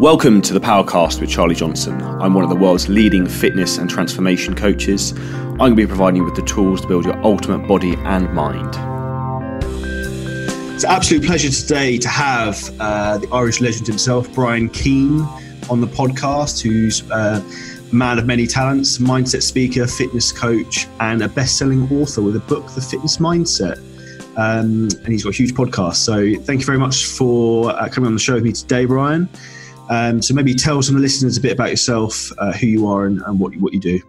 Welcome to the Powercast with Charlie Johnson. I'm one of the world's leading fitness and transformation coaches. I'm going to be providing you with the tools to build your ultimate body and mind. It's an absolute pleasure today to have uh, the Irish legend himself, Brian Keane, on the podcast, who's uh, a man of many talents, mindset speaker, fitness coach, and a best selling author with a book, The Fitness Mindset. Um, and he's got a huge podcast. So thank you very much for uh, coming on the show with me today, Brian. Um, so maybe tell some of the listeners a bit about yourself, uh, who you are, and, and, what what you do.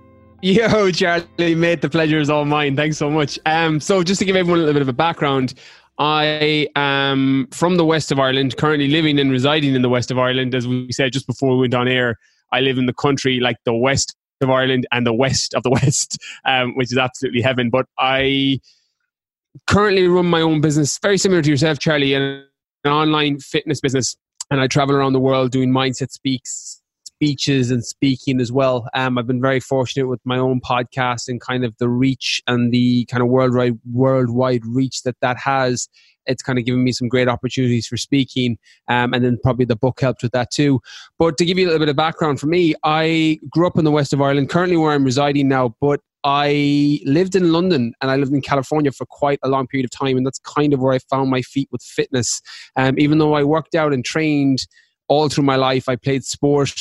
Yo, Charlie, mate, the pleasure is all mine. Thanks so much. Um, so just to give everyone a little bit of a background, I am from the west of Ireland, currently living and residing in the west of Ireland. As we said just before we went on air, I live in the country like the west of Ireland and the west of the west, um, which is absolutely heaven. But I currently run my own business, very similar to yourself, Charlie, an online fitness business and I travel around the world doing mindset speaks speeches and speaking as well. Um, I've been very fortunate with my own podcast and kind of the reach and the kind of worldwide worldwide reach that that has. It's kind of given me some great opportunities for speaking, um, and then probably the book helped with that too. But to give you a little bit of background for me, I grew up in the west of Ireland, currently where I'm residing now, but I lived in London and I lived in California for quite a long period of time, and that's kind of where I found my feet with fitness. Um, even though I worked out and trained all through my life, I played sport.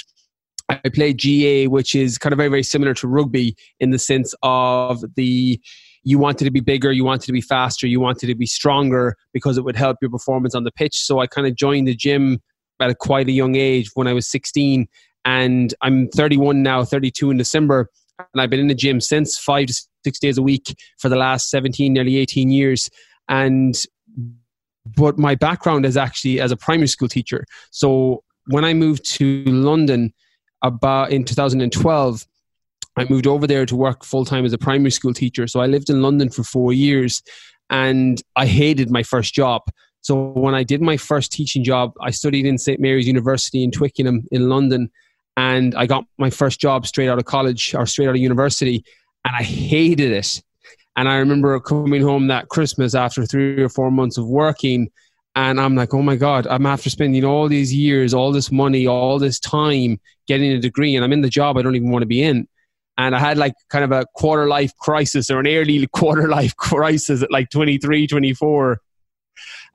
I played GAA, which is kind of very, very similar to rugby in the sense of the you wanted to be bigger, you wanted to be faster, you wanted to be stronger because it would help your performance on the pitch. So I kind of joined the gym at a quite a young age when I was 16, and I'm 31 now, 32 in December and I've been in the gym since five to six days a week for the last 17, nearly 18 years. And but my background is actually as a primary school teacher. So when I moved to London about in 2012, I moved over there to work full time as a primary school teacher. So I lived in London for four years and I hated my first job. So when I did my first teaching job, I studied in St. Mary's University in Twickenham in London and I got my first job straight out of college or straight out of university, and I hated it. And I remember coming home that Christmas after three or four months of working, and I'm like, oh my God, I'm after spending all these years, all this money, all this time getting a degree, and I'm in the job I don't even want to be in. And I had like kind of a quarter life crisis or an early quarter life crisis at like 23, 24.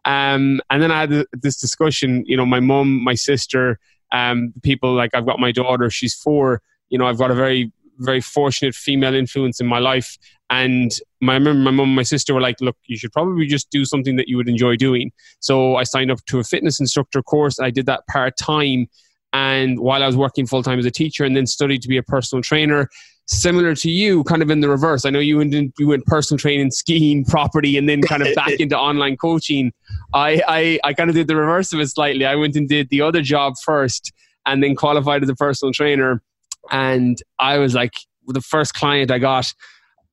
Um, and then I had this discussion, you know, my mom, my sister, um, people like I've got my daughter, she's four. You know, I've got a very very fortunate female influence in my life. And my, I remember my mum and my sister were like, look, you should probably just do something that you would enjoy doing. So I signed up to a fitness instructor course. I did that part time. And while I was working full time as a teacher and then studied to be a personal trainer, similar to you, kind of in the reverse. I know you went, in, you went personal training, skiing, property, and then kind of back into online coaching. I, I, I kind of did the reverse of it slightly. I went and did the other job first and then qualified as a personal trainer. And I was like, the first client I got,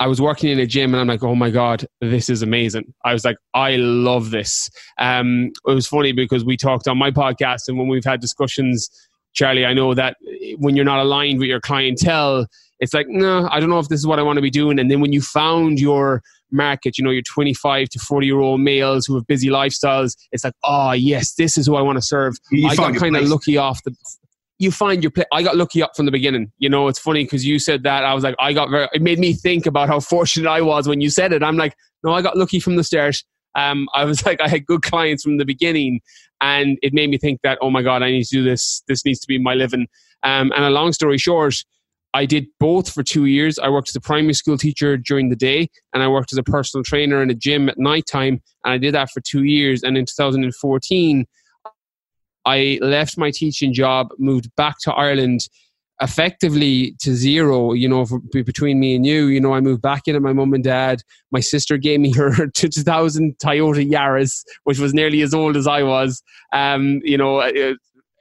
I was working in a gym and I'm like, oh my God, this is amazing. I was like, I love this. Um, it was funny because we talked on my podcast and when we've had discussions, Charlie, I know that when you're not aligned with your clientele, it's like, no, I don't know if this is what I want to be doing. And then when you found your market, you know, your 25 to 40 year old males who have busy lifestyles, it's like, oh, yes, this is who I want to serve. You I got kind of lucky off the. You find your place. I got lucky up from the beginning. You know, it's funny because you said that. I was like, I got very. It made me think about how fortunate I was when you said it. I'm like, no, I got lucky from the start. Um, I was like, I had good clients from the beginning, and it made me think that, oh my god, I need to do this. This needs to be my living. Um, and a long story short, I did both for two years. I worked as a primary school teacher during the day, and I worked as a personal trainer in a gym at nighttime. And I did that for two years. And in 2014, I left my teaching job, moved back to Ireland, effectively to zero. You know, for, between me and you, you know, I moved back in at my mum and dad. My sister gave me her 2000 Toyota Yaris, which was nearly as old as I was. Um, you know, uh,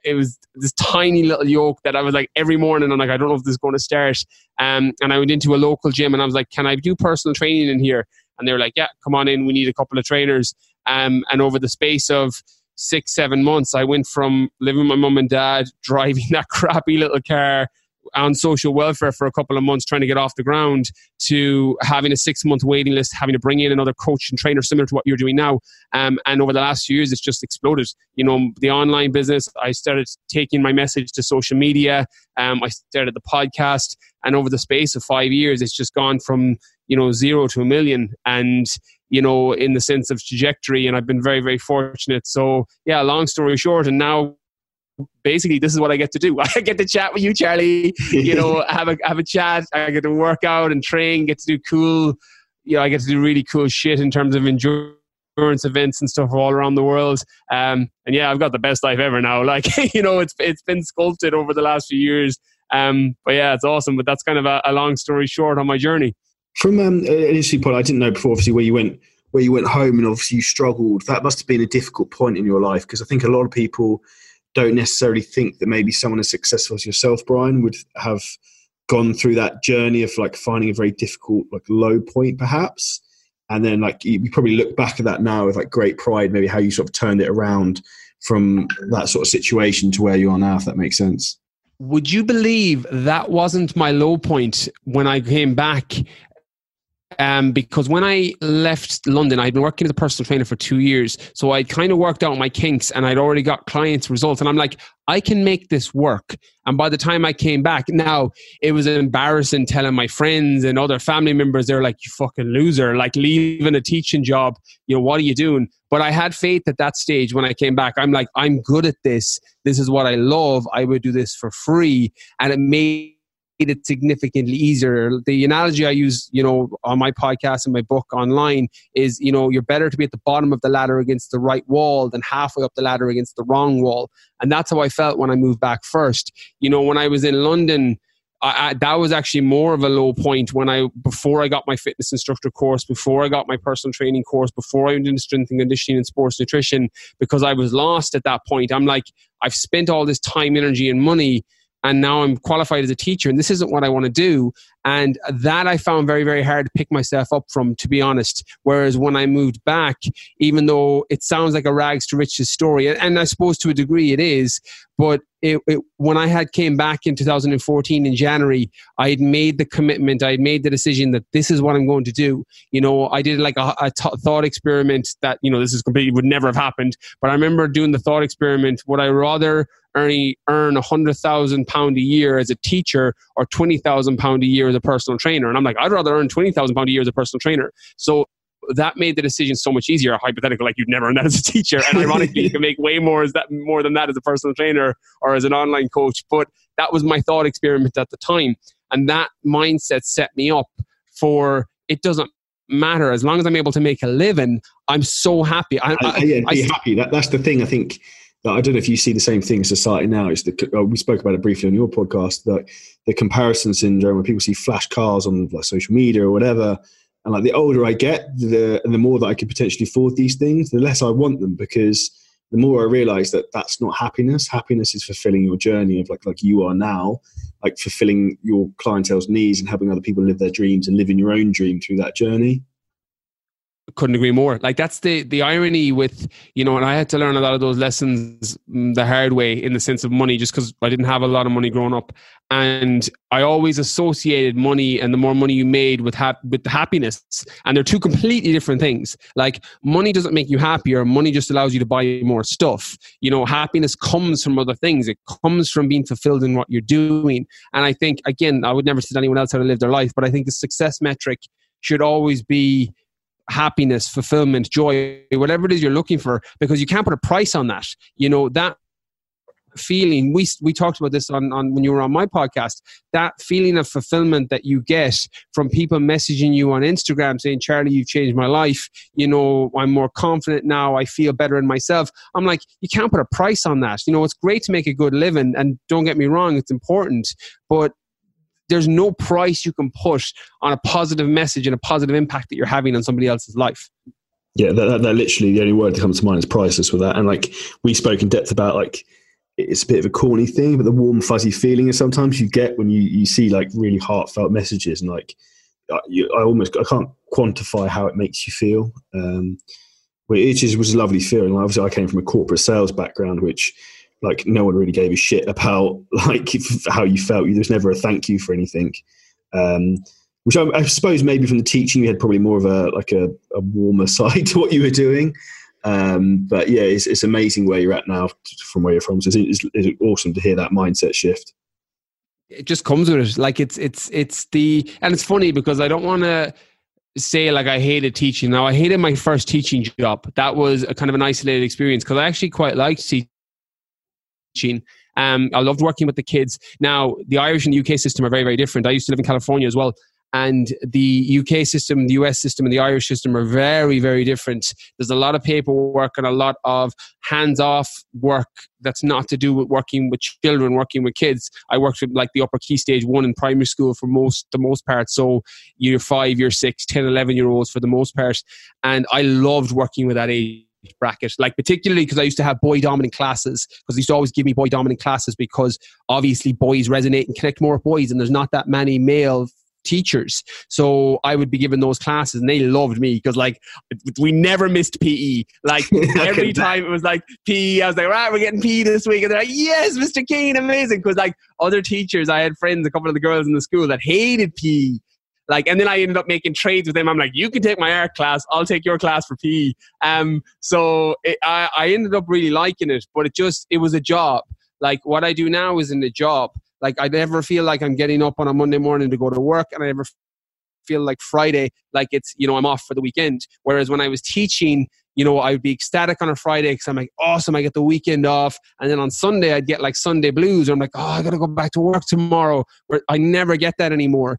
it was this tiny little yoke that I was like every morning I'm like I don't know if this is going to start. Um, and I went into a local gym and I was like can I do personal training in here? And they were like yeah come on in we need a couple of trainers. Um, and over the space of six seven months I went from living with my mum and dad driving that crappy little car on social welfare for a couple of months trying to get off the ground to having a six month waiting list, having to bring in another coach and trainer similar to what you're doing now. Um, and over the last few years, it's just exploded. You know, the online business, I started taking my message to social media. Um, I started the podcast. And over the space of five years, it's just gone from, you know, zero to a million. And, you know, in the sense of trajectory. And I've been very, very fortunate. So, yeah, long story short, and now basically this is what I get to do. I get to chat with you, Charlie. You know, have a have a chat. I get to work out and train. Get to do cool. You know, I get to do really cool shit in terms of endurance events and stuff all around the world. Um, and yeah, I've got the best life ever now. Like you know, it's it's been sculpted over the last few years. Um, but yeah, it's awesome. But that's kind of a, a long story short on my journey. From um, an interesting point, I didn't know before. Obviously, where you went, where you went home, and obviously you struggled. That must have been a difficult point in your life because I think a lot of people don't necessarily think that maybe someone as successful as yourself, Brian, would have gone through that journey of like finding a very difficult like low point perhaps. And then like you, probably look back at that now with like great pride maybe how you sort of turned it around from that sort of situation to where you are now if that makes sense. Would you believe that wasn't my low point when i came back um, because when I left London, I'd been working as a personal trainer for two years. So I'd kind of worked out my kinks and I'd already got clients' results. And I'm like, I can make this work. And by the time I came back, now it was embarrassing telling my friends and other family members, they're like, you fucking loser, like leaving a teaching job. You know, what are you doing? But I had faith at that stage when I came back. I'm like, I'm good at this. This is what I love. I would do this for free. And it made it significantly easier. The analogy I use, you know, on my podcast and my book online is, you know, you're better to be at the bottom of the ladder against the right wall than halfway up the ladder against the wrong wall. And that's how I felt when I moved back first. You know, when I was in London, I, I, that was actually more of a low point when I before I got my fitness instructor course, before I got my personal training course, before I went into strength and conditioning and sports nutrition, because I was lost at that point. I'm like, I've spent all this time, energy, and money and now I'm qualified as a teacher and this isn't what I want to do. And that I found very, very hard to pick myself up from, to be honest. Whereas when I moved back, even though it sounds like a rags to riches story, and I suppose to a degree it is, but it, it, when I had came back in 2014 in January, I had made the commitment, I had made the decision that this is what I'm going to do. You know, I did like a, a t- thought experiment that, you know, this is completely would never have happened. But I remember doing the thought experiment. Would I rather earn earn a hundred thousand pound a year as a teacher or twenty thousand pound a year as a personal trainer? And I'm like, I'd rather earn twenty thousand pound a year as a personal trainer. So that made the decision so much easier. Hypothetical, like you'd never earned that as a teacher, and ironically, you can make way more as that more than that as a personal trainer or as an online coach. But that was my thought experiment at the time, and that mindset set me up for it doesn't matter as long as I'm able to make a living. I'm so happy. I, I, yeah, be I, happy. That, that's the thing. I think I don't know if you see the same thing in society now. It's the, uh, we spoke about it briefly on your podcast. That the comparison syndrome, when people see flash cars on like social media or whatever, and like the older I get, the and the more that I could potentially afford these things, the less I want them because the more I realize that that's not happiness. Happiness is fulfilling your journey of like like you are now, like fulfilling your clientele's needs and helping other people live their dreams and living your own dream through that journey couldn't agree more. Like that's the the irony with you know and i had to learn a lot of those lessons mm, the hard way in the sense of money just because i didn't have a lot of money growing up. And i always associated money and the more money you made with ha- with happiness. And they're two completely different things. Like money doesn't make you happier. Money just allows you to buy more stuff. You know happiness comes from other things. It comes from being fulfilled in what you're doing. And i think again i would never tell anyone else how to live their life but i think the success metric should always be happiness, fulfillment, joy, whatever it is you're looking for, because you can't put a price on that. You know, that feeling we we talked about this on, on when you were on my podcast that feeling of fulfillment that you get from people messaging you on instagram saying charlie you've changed my life. You know i'm more confident now. I feel better in myself. I'm like you can't put a price on that. You know it's great to make a good living and don't get me wrong it's important but there's no price you can put on a positive message and a positive impact that you're having on somebody else's life. Yeah, that, that, that literally the only word that comes to mind is priceless with that. And like we spoke in depth about like it's a bit of a corny thing, but the warm fuzzy feeling is sometimes you get when you, you see like really heartfelt messages and like you, I almost I can't quantify how it makes you feel. Um, which is was a lovely feeling. Obviously, I came from a corporate sales background, which like no one really gave a shit about like how you felt. There was never a thank you for anything. Um, which I, I, suppose maybe from the teaching you had probably more of a like a, a warmer side to what you were doing. Um, but yeah, it's, it's amazing where you're at now from where you're from. So it's, it's, it's awesome to hear that mindset shift. It just comes with it. Like it's it's it's the and it's funny because I don't want to say like I hated teaching. Now I hated my first teaching job. That was a kind of an isolated experience because I actually quite liked teaching. Um, I loved working with the kids. Now the Irish and the UK system are very very different. I used to live in California as well, and the UK system, the US system, and the Irish system are very, very different. There's a lot of paperwork and a lot of hands off work that's not to do with working with children, working with kids. I worked with like the upper key stage one in primary school for most, the most part. So year five, year six, 10, 11 year olds for the most part. And I loved working with that age bracket like particularly because i used to have boy dominant classes because they used to always give me boy dominant classes because obviously boys resonate and connect more with boys and there's not that many male teachers. So I would be given those classes and they loved me because like we never missed PE. Like every time it was like PE, I was like, right, we're getting PE this week. And they're like, yes, Mr. Keane, amazing. Because like other teachers, I had friends, a couple of the girls in the school that hated PE. Like, and then I ended up making trades with them. I'm like, you can take my art class, I'll take your class for PE. Um, so it, I, I ended up really liking it, but it just, it was a job. Like what I do now is in a job. Like I never feel like I'm getting up on a Monday morning to go to work, and I never feel like Friday like it's you know I'm off for the weekend. Whereas when I was teaching, you know, I would be ecstatic on a Friday because I'm like, awesome, I get the weekend off. And then on Sunday, I'd get like Sunday blues. Or I'm like, oh, I got to go back to work tomorrow. Where I never get that anymore.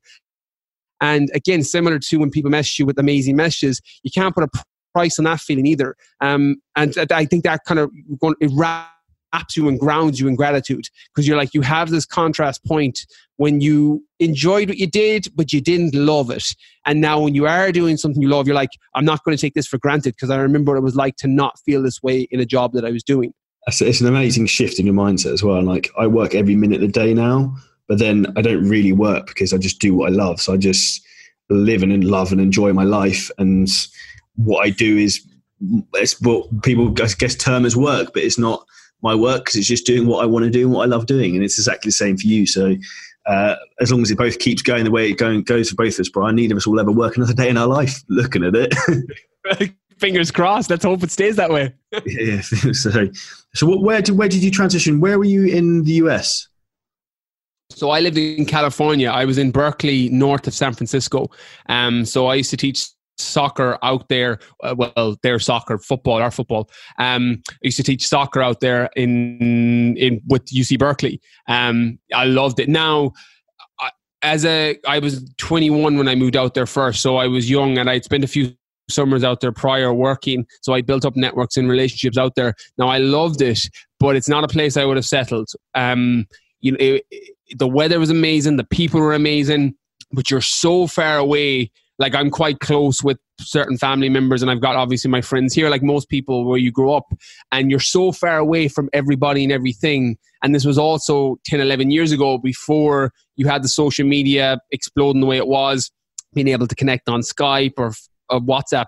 And again, similar to when people message you with amazing messages, you can't put a price on that feeling either. Um, and I think that kind of it wraps you and grounds you in gratitude because you're like you have this contrast point when you enjoyed what you did but you didn't love it. And now when you are doing something you love you're like i'm not going to take this for granted because i remember what it was like to not feel this way in a job that i was doing. It's an amazing shift in your mindset as well. Like i work every minute of the day now but then i don't really work because i just do what i love so i just live and love and enjoy my life and what i do is it's what people I guess term as work, but it's not my work because it's just doing what I want to do and what I love doing. And it's exactly the same for you. So uh, as long as it both keeps going the way it going, goes for both of us, Brian, neither of us will ever work another day in our life looking at it. Fingers crossed. Let's hope it stays that way. yeah. So, so what, where did where did you transition? Where were you in the US? So I lived in California. I was in Berkeley, north of San Francisco. Um, so I used to teach soccer out there. Uh, well, their soccer, football, our football. Um, I used to teach soccer out there in in with UC Berkeley. Um, I loved it. Now, as a, I was 21 when I moved out there first, so I was young and I'd spent a few summers out there prior working. So I built up networks and relationships out there. Now I loved it, but it's not a place I would have settled. Um, you know, it, the weather was amazing, the people were amazing, but you're so far away. Like I'm quite close with certain family members and I've got obviously my friends here like most people where you grow up and you're so far away from everybody and everything. And this was also 10 11 years ago before you had the social media exploding the way it was being able to connect on Skype or, WhatsApp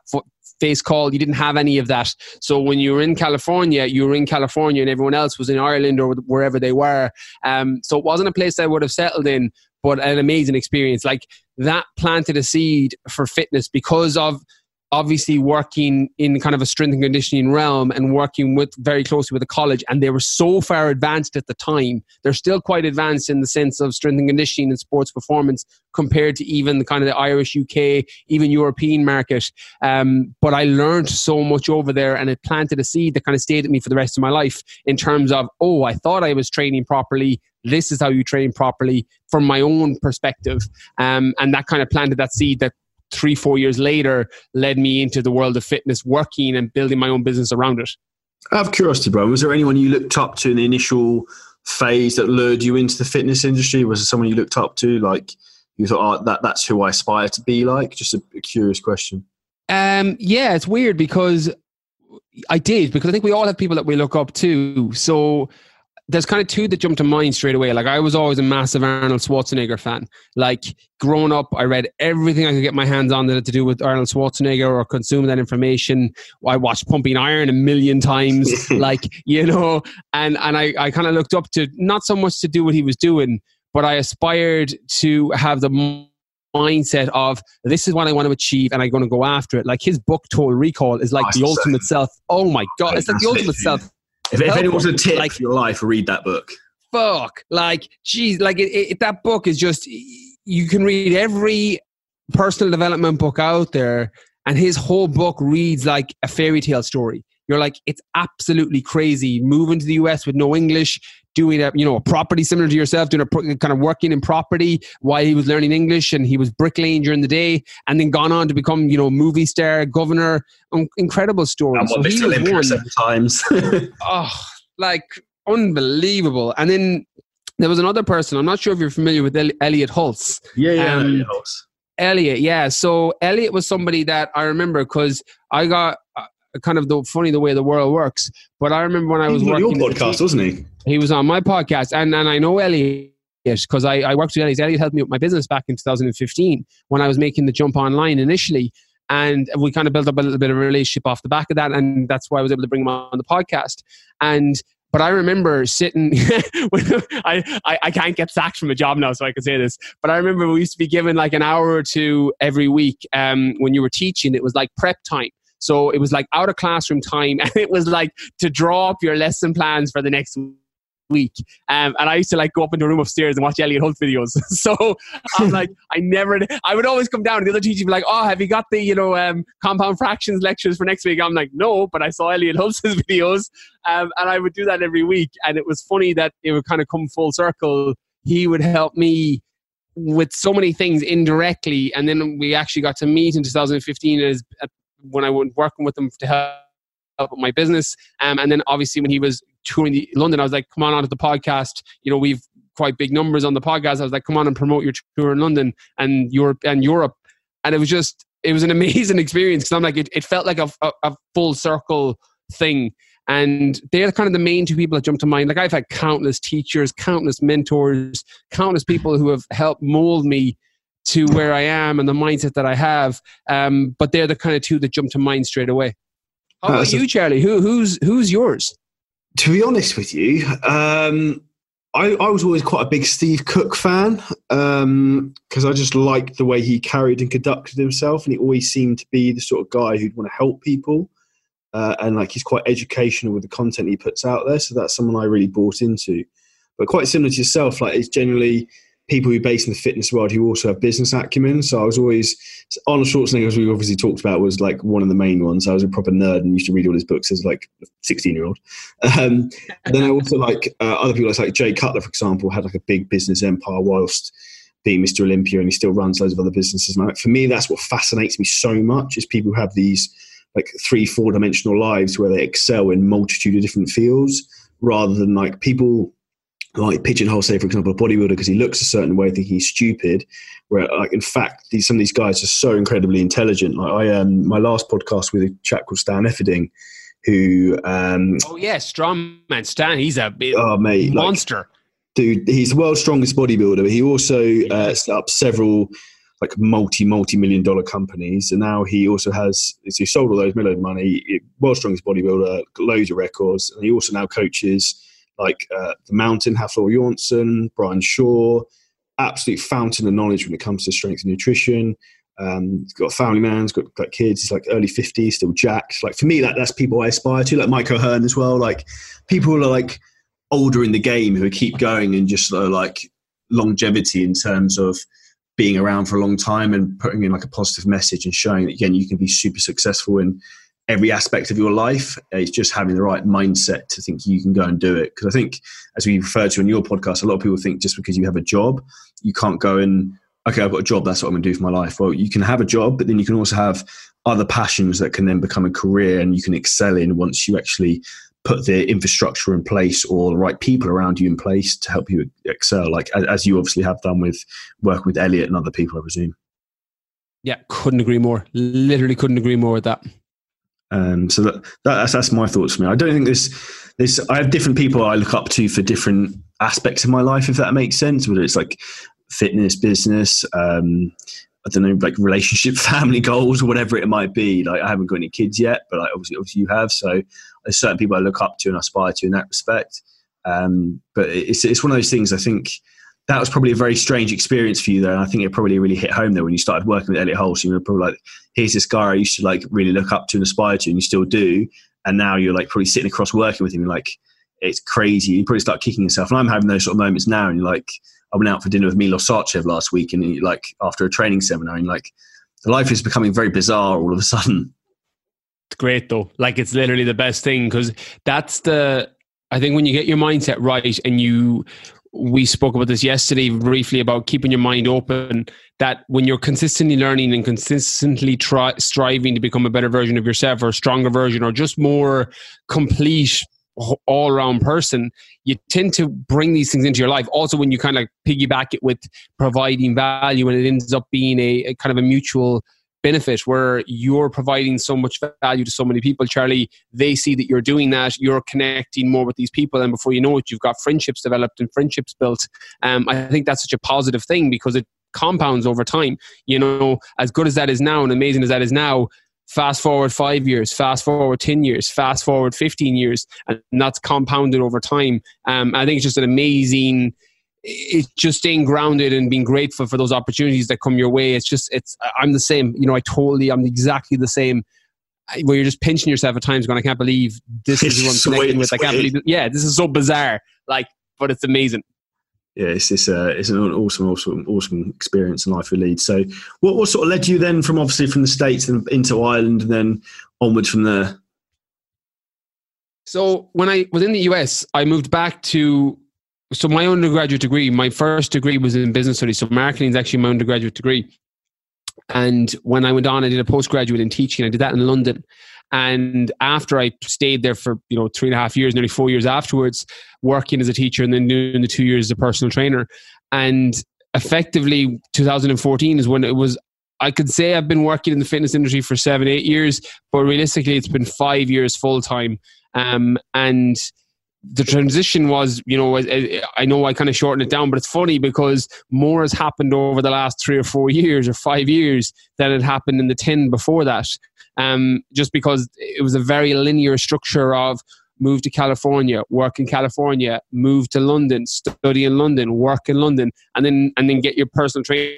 face call you didn't have any of that so when you were in california you were in california and everyone else was in ireland or wherever they were um, so it wasn't a place i would have settled in but an amazing experience. Like that planted a seed for fitness because of obviously working in kind of a strength and conditioning realm and working with very closely with the college and they were so far advanced at the time. They're still quite advanced in the sense of strength and conditioning and sports performance compared to even the kind of the irish uk even european market. Um, but i learned so much over there and it planted a seed that kind of stayed with me for the rest of my life in terms of oh i thought i was training properly. This is how you train properly from my own perspective. Um, and that kind of planted that seed that three, four years later led me into the world of fitness, working and building my own business around it. Out of curiosity, bro, was there anyone you looked up to in the initial phase that lured you into the fitness industry? Was there someone you looked up to, like you thought, oh, that that's who I aspire to be like? Just a, a curious question. Um, yeah, it's weird because I did because I think we all have people that we look up to. So there's kind of two that jump to mind straight away. Like I was always a massive Arnold Schwarzenegger fan. Like growing up, I read everything I could get my hands on that had to do with Arnold Schwarzenegger or consume that information. I watched Pumping Iron a million times, like you know, and and I I kind of looked up to not so much to do what he was doing, but I aspired to have the mindset of this is what I want to achieve and I'm going to go after it. Like his book Total Recall is like the ultimate self. Oh my god, it's like the ultimate self if, if anyone wants a tip like, for your life, read that book. Fuck, like, geez, like it, it, that book is just you can read every personal development book out there, and his whole book reads like a fairy tale story. You're like, it's absolutely crazy. Moving to the US with no English, doing a you know a property similar to yourself, doing a kind of working in property while he was learning English, and he was bricklaying during the day, and then gone on to become you know movie star, governor. Um, incredible story. And so he was one, seven times. oh, like unbelievable. And then there was another person. I'm not sure if you're familiar with Elliot Hulse. Yeah, yeah, um, Elliot Hulse. Elliot, yeah. So Elliot was somebody that I remember because I got uh, kind of the funny the way the world works. But I remember when I was, was working your podcast, wasn't he? He was on my podcast, and and I know Elliot because I, I worked with Elliot. Elliot helped me with my business back in 2015 when I was making the jump online initially. And we kind of built up a little bit of a relationship off the back of that. And that's why I was able to bring him on the podcast. And but I remember sitting. I, I, I can't get sacked from a job now, so I can say this. But I remember we used to be given like an hour or two every week um, when you were teaching. It was like prep time. So it was like out of classroom time, and it was like to draw up your lesson plans for the next week. Um, and I used to like go up into a room upstairs and watch Elliot Hulse videos. so I'm like, I never, I would always come down and the other teacher would be like, oh, have you got the, you know, um, compound fractions lectures for next week? I'm like, no, but I saw Elliot Hulse's videos. Um, and I would do that every week. And it was funny that it would kind of come full circle. He would help me with so many things indirectly. And then we actually got to meet in 2015 as, when I was working with him to help up my business. Um, and then obviously when he was touring the, London, I was like, come on onto the podcast. You know, we've quite big numbers on the podcast. I was like, come on and promote your tour in London and Europe and Europe. And it was just, it was an amazing experience. Cause I'm like, it, it felt like a, a, a full circle thing. And they're kind of the main two people that jump to mind. Like I've had countless teachers, countless mentors, countless people who have helped mold me to where I am and the mindset that I have. Um, but they're the kind of two that jump to mind straight away. How about you, Charlie? Who who's who's yours? To be honest with you, um, I, I, was always quite a big Steve Cook fan because um, I just liked the way he carried and conducted himself, and he always seemed to be the sort of guy who'd want to help people, uh, and like he's quite educational with the content he puts out there. So that's someone I really bought into. But quite similar to yourself, like it's generally people who are based in the fitness world who also have business acumen. So I was always Arnold Schwarzenegger, as we obviously talked about, was like one of the main ones. I was a proper nerd and used to read all his books as like a 16 year old. Um, then I also like uh, other people like Jay Cutler, for example, had like a big business empire whilst being Mr. Olympia, and he still runs loads of other businesses. And like, for me, that's what fascinates me so much is people who have these like three, four dimensional lives where they excel in multitude of different fields rather than like people like pigeonhole, say for example, a bodybuilder because he looks a certain way, thinking he's stupid. Where, like, in fact, these, some of these guys are so incredibly intelligent. Like, I um, my last podcast with a chap called Stan Efferding, who um, oh yeah, strong man Stan, he's a oh mate monster. Like, dude, he's the world's strongest bodybuilder. But he also uh, set up several like multi multi million dollar companies, and now he also has he sold all those million money. World's strongest bodybuilder, loads of records, and he also now coaches like uh, the Mountain, Hafthor Bjornsson, Brian Shaw, absolute fountain of knowledge when it comes to strength and nutrition. Um, he's got a family man, he's got like kids, he's like early 50s, still jacked. Like for me, like that's people I aspire to, like Mike O'Hearn as well. Like people who are like older in the game who keep going and just uh, like longevity in terms of being around for a long time and putting in like a positive message and showing that again you can be super successful in every aspect of your life. It's just having the right mindset to think you can go and do it. Because I think, as we referred to in your podcast, a lot of people think just because you have a job, you can't go and, okay, I've got a job, that's what I'm going to do for my life. Well, you can have a job, but then you can also have other passions that can then become a career and you can excel in once you actually put the infrastructure in place or the right people around you in place to help you excel, like as you obviously have done with working with Elliot and other people, I presume. Yeah, couldn't agree more. Literally couldn't agree more with that. Um, so that, that's that's my thoughts for me. I don't think there's there's I have different people I look up to for different aspects of my life, if that makes sense. Whether it's like fitness, business, um, I don't know, like relationship, family goals, or whatever it might be. Like I haven't got any kids yet, but like obviously, obviously you have. So there's certain people I look up to and aspire to in that respect. Um, but it's it's one of those things. I think that was probably a very strange experience for you there, and I think it probably really hit home there when you started working with Elliot Hulse. You were probably like, "Here's this guy I used to like really look up to and aspire to," and you still do. And now you're like probably sitting across working with him, like it's crazy. You probably start kicking yourself. And I'm having those sort of moments now, and you're like, I went out for dinner with Milos Sarcev last week, and like after a training seminar, and like life is becoming very bizarre all of a sudden. It's great though. Like it's literally the best thing because that's the. I think when you get your mindset right and you, we spoke about this yesterday briefly about keeping your mind open. That when you're consistently learning and consistently try, striving to become a better version of yourself or a stronger version or just more complete all around person, you tend to bring these things into your life. Also, when you kind of piggyback it with providing value, and it ends up being a, a, kind of a mutual benefit where you're providing so much value to so many people, Charlie. They see that you're doing that, you're connecting more with these people, and before you know it, you've got friendships developed and friendships built. Um, I think that's such a positive thing because it compounds over time. You know, as good as that is now and amazing as that is now, fast forward five years, fast forward 10 years, fast forward 15 years, and that's compounded over time. Um, I think it's just an amazing, it's just staying grounded and being grateful for those opportunities that come your way. It's just, it's, I'm the same, you know, I totally, I'm exactly the same. Where you're just pinching yourself at times going, I can't believe this is who I'm connecting with. I can't believe, yeah, this is so bizarre. Like, but it's amazing yeah, it's it's, uh, it's an awesome, awesome, awesome experience in life we lead. So, what what sort of led you then from obviously from the states and into Ireland, and then onwards from there? So, when I was in the US, I moved back to. So, my undergraduate degree, my first degree was in business studies. So, marketing is actually my undergraduate degree. And when I went on, I did a postgraduate in teaching. I did that in London. And after I stayed there for you know three and a half years, nearly four years afterwards, working as a teacher and then doing the two years as a personal trainer, and effectively 2014 is when it was. I could say I've been working in the fitness industry for seven, eight years, but realistically, it's been five years full time. Um, and the transition was, you know, I know I kind of shortened it down, but it's funny because more has happened over the last three or four years or five years than had happened in the 10 before that um, just because it was a very linear structure of move to California, work in California, move to London, study in London, work in London, and then and then get your personal training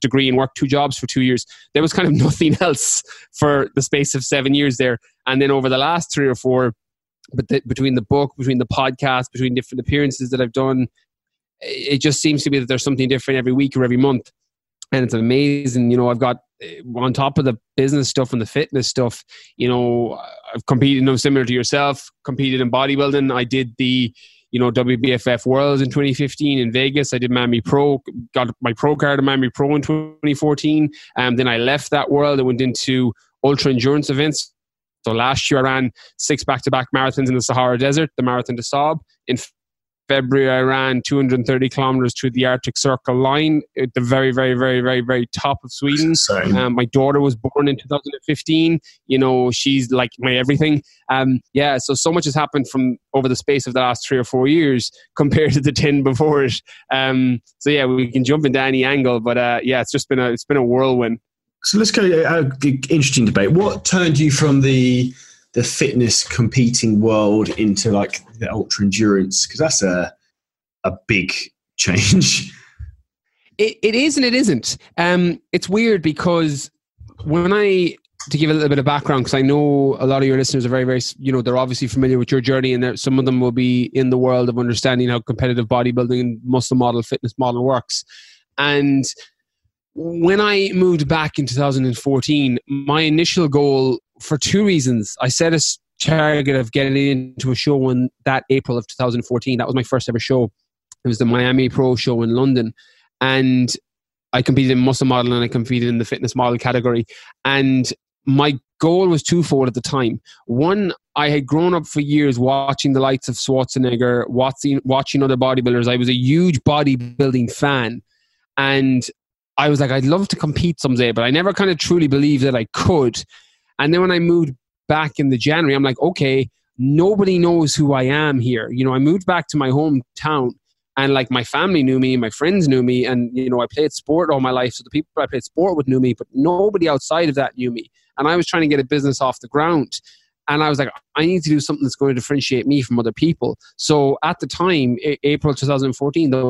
degree and work two jobs for two years. There was kind of nothing else for the space of seven years there. And then over the last three or four, but the, between the book, between the podcast, between different appearances that I've done, it just seems to be that there's something different every week or every month and it's amazing. You know, I've got eh, on top of the business stuff and the fitness stuff. You know, I've competed. Know, similar to yourself, competed in bodybuilding. I did the you know WBFF Worlds in 2015 in Vegas. I did Miami Pro, got my pro card in Miami Pro in 2014. And then I left that world. I went into ultra endurance events. So last year I ran six back-to-back marathons in the Sahara Desert, the Marathon des Sables in February, I ran 230 kilometers through the Arctic Circle line at the very, very, very, very, very top of Sweden. Um, my daughter was born in 2015. You know, she's like my everything. Um, yeah, so so much has happened from over the space of the last three or four years compared to the 10 before it. Um, so yeah, we can jump into any angle, but uh, yeah, it's just been a it's been a whirlwind. So let's go. Uh, interesting debate. What turned you from the the fitness competing world into like the ultra endurance because that's a a big change. It, it is and it isn't. Um, it's weird because when I to give a little bit of background because I know a lot of your listeners are very very you know they're obviously familiar with your journey and some of them will be in the world of understanding how competitive bodybuilding and muscle model fitness model works and when I moved back in 2014 my initial goal for two reasons. I set a target of getting into a show in that April of 2014. That was my first ever show. It was the Miami Pro show in London. And I competed in muscle model and I competed in the fitness model category. And my goal was twofold at the time. One, I had grown up for years watching the likes of Schwarzenegger, watching, watching other bodybuilders. I was a huge bodybuilding fan. And I was like, I'd love to compete someday, but I never kind of truly believed that I could and then when I moved back in the January, I'm like, okay, nobody knows who I am here. You know, I moved back to my hometown and like my family knew me, my friends knew me, and you know, I played sport all my life. So the people I played sport with knew me, but nobody outside of that knew me. And I was trying to get a business off the ground. And I was like, I need to do something that's going to differentiate me from other people. So at the time, April 2014, there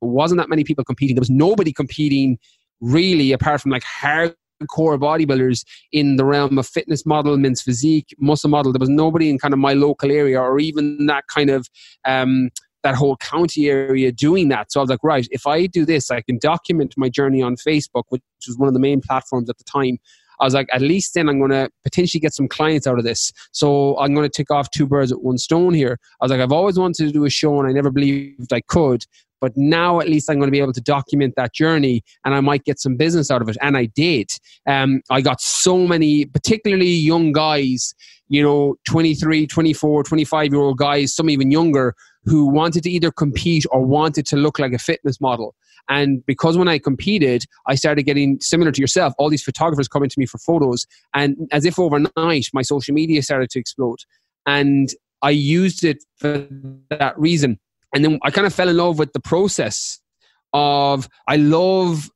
wasn't that many people competing. There was nobody competing really apart from like hard core bodybuilders in the realm of fitness model, men's physique, muscle model. There was nobody in kind of my local area or even that kind of um, that whole county area doing that. So I was like, right, if I do this, I can document my journey on Facebook, which was one of the main platforms at the time. I was like, at least then I'm going to potentially get some clients out of this. So I'm going to take off two birds with one stone here. I was like, I've always wanted to do a show and I never believed I could. But now at least I'm going to be able to document that journey and I might get some business out of it. And I did. Um, I got so many, particularly young guys, you know, 23, 24, 25 year old guys, some even younger, who wanted to either compete or wanted to look like a fitness model. And because when I competed, I started getting similar to yourself, all these photographers coming to me for photos. And as if overnight, my social media started to explode. And I used it for that reason and then I kind of fell in love with the process of I love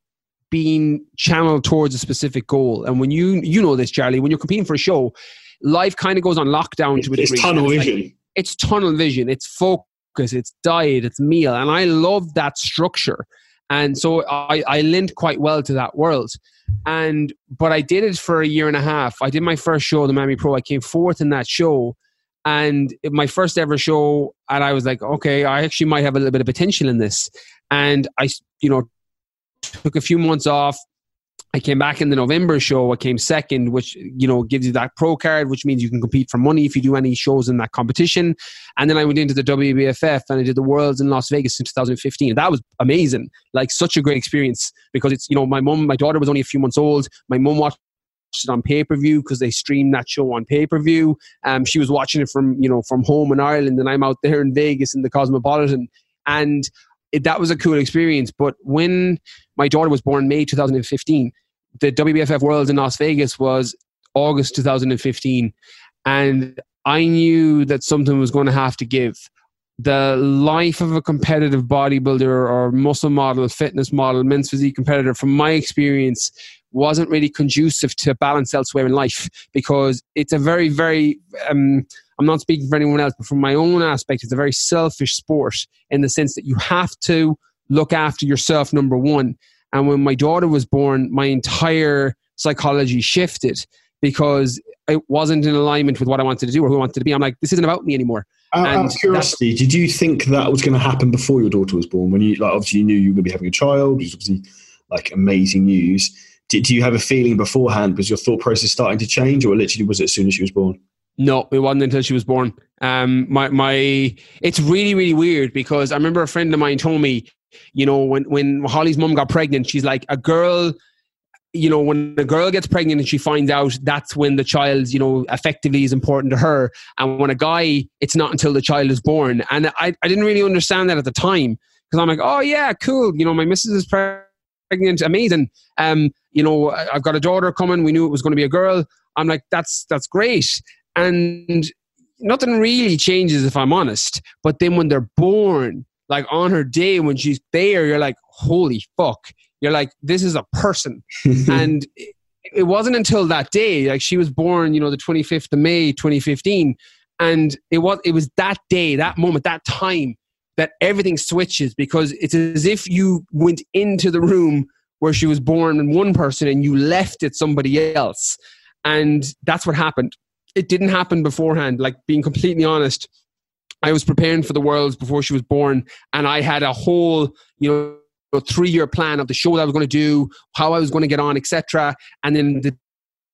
being channeled towards a specific goal. And when you you know this, Charlie, when you're competing for a show, life kind of goes on lockdown to a degree. It's tunnel it's vision. Like, it's tunnel vision. It's focus. It's diet. It's meal. And I love that structure. And so I, I lent quite well to that world. And but I did it for a year and a half. I did my first show, the Miami Pro. I came fourth in that show and my first ever show and i was like okay i actually might have a little bit of potential in this and i you know took a few months off i came back in the november show i came second which you know gives you that pro card which means you can compete for money if you do any shows in that competition and then i went into the wbff and i did the worlds in las vegas in 2015 that was amazing like such a great experience because it's you know my mom my daughter was only a few months old my mom watched it on pay per view because they streamed that show on pay per view. Um, she was watching it from you know from home in Ireland, and I'm out there in Vegas in the Cosmopolitan, and it, that was a cool experience. But when my daughter was born, May 2015, the WBFF Worlds in Las Vegas was August 2015, and I knew that something was going to have to give. The life of a competitive bodybuilder or muscle model, fitness model, men's physique competitor, from my experience, wasn't really conducive to balance elsewhere in life because it's a very, very, um, I'm not speaking for anyone else, but from my own aspect, it's a very selfish sport in the sense that you have to look after yourself, number one. And when my daughter was born, my entire psychology shifted because it wasn't in alignment with what I wanted to do or who I wanted to be. I'm like, this isn't about me anymore. Out of curiosity, did you think that was going to happen before your daughter was born? When you like, obviously you knew you were going to be having a child, which is obviously like amazing news did, do you have a feeling beforehand? Was your thought process starting to change, or literally was it as soon as she was born? No, it wasn't until she was born. Um, my my, it's really really weird because I remember a friend of mine told me, you know, when when Holly's mom got pregnant, she's like a girl. You know, when a girl gets pregnant and she finds out, that's when the child, you know, effectively is important to her. And when a guy, it's not until the child is born. And I, I didn't really understand that at the time because I'm like, oh yeah, cool. You know, my missus is pregnant, amazing. Um, you know, I've got a daughter coming. We knew it was going to be a girl. I'm like, that's that's great. And nothing really changes if I'm honest. But then when they're born, like on her day when she's there, you're like, holy fuck. You're like, this is a person. and it wasn't until that day, like she was born, you know, the 25th of May, 2015. And it was it was that day, that moment, that time that everything switches because it's as if you went into the room where she was born in one person and you left it somebody else. And that's what happened. It didn't happen beforehand. Like being completely honest, I was preparing for the world before she was born, and I had a whole, you know, three year plan of the show that I was going to do, how I was going to get on, etc. And then the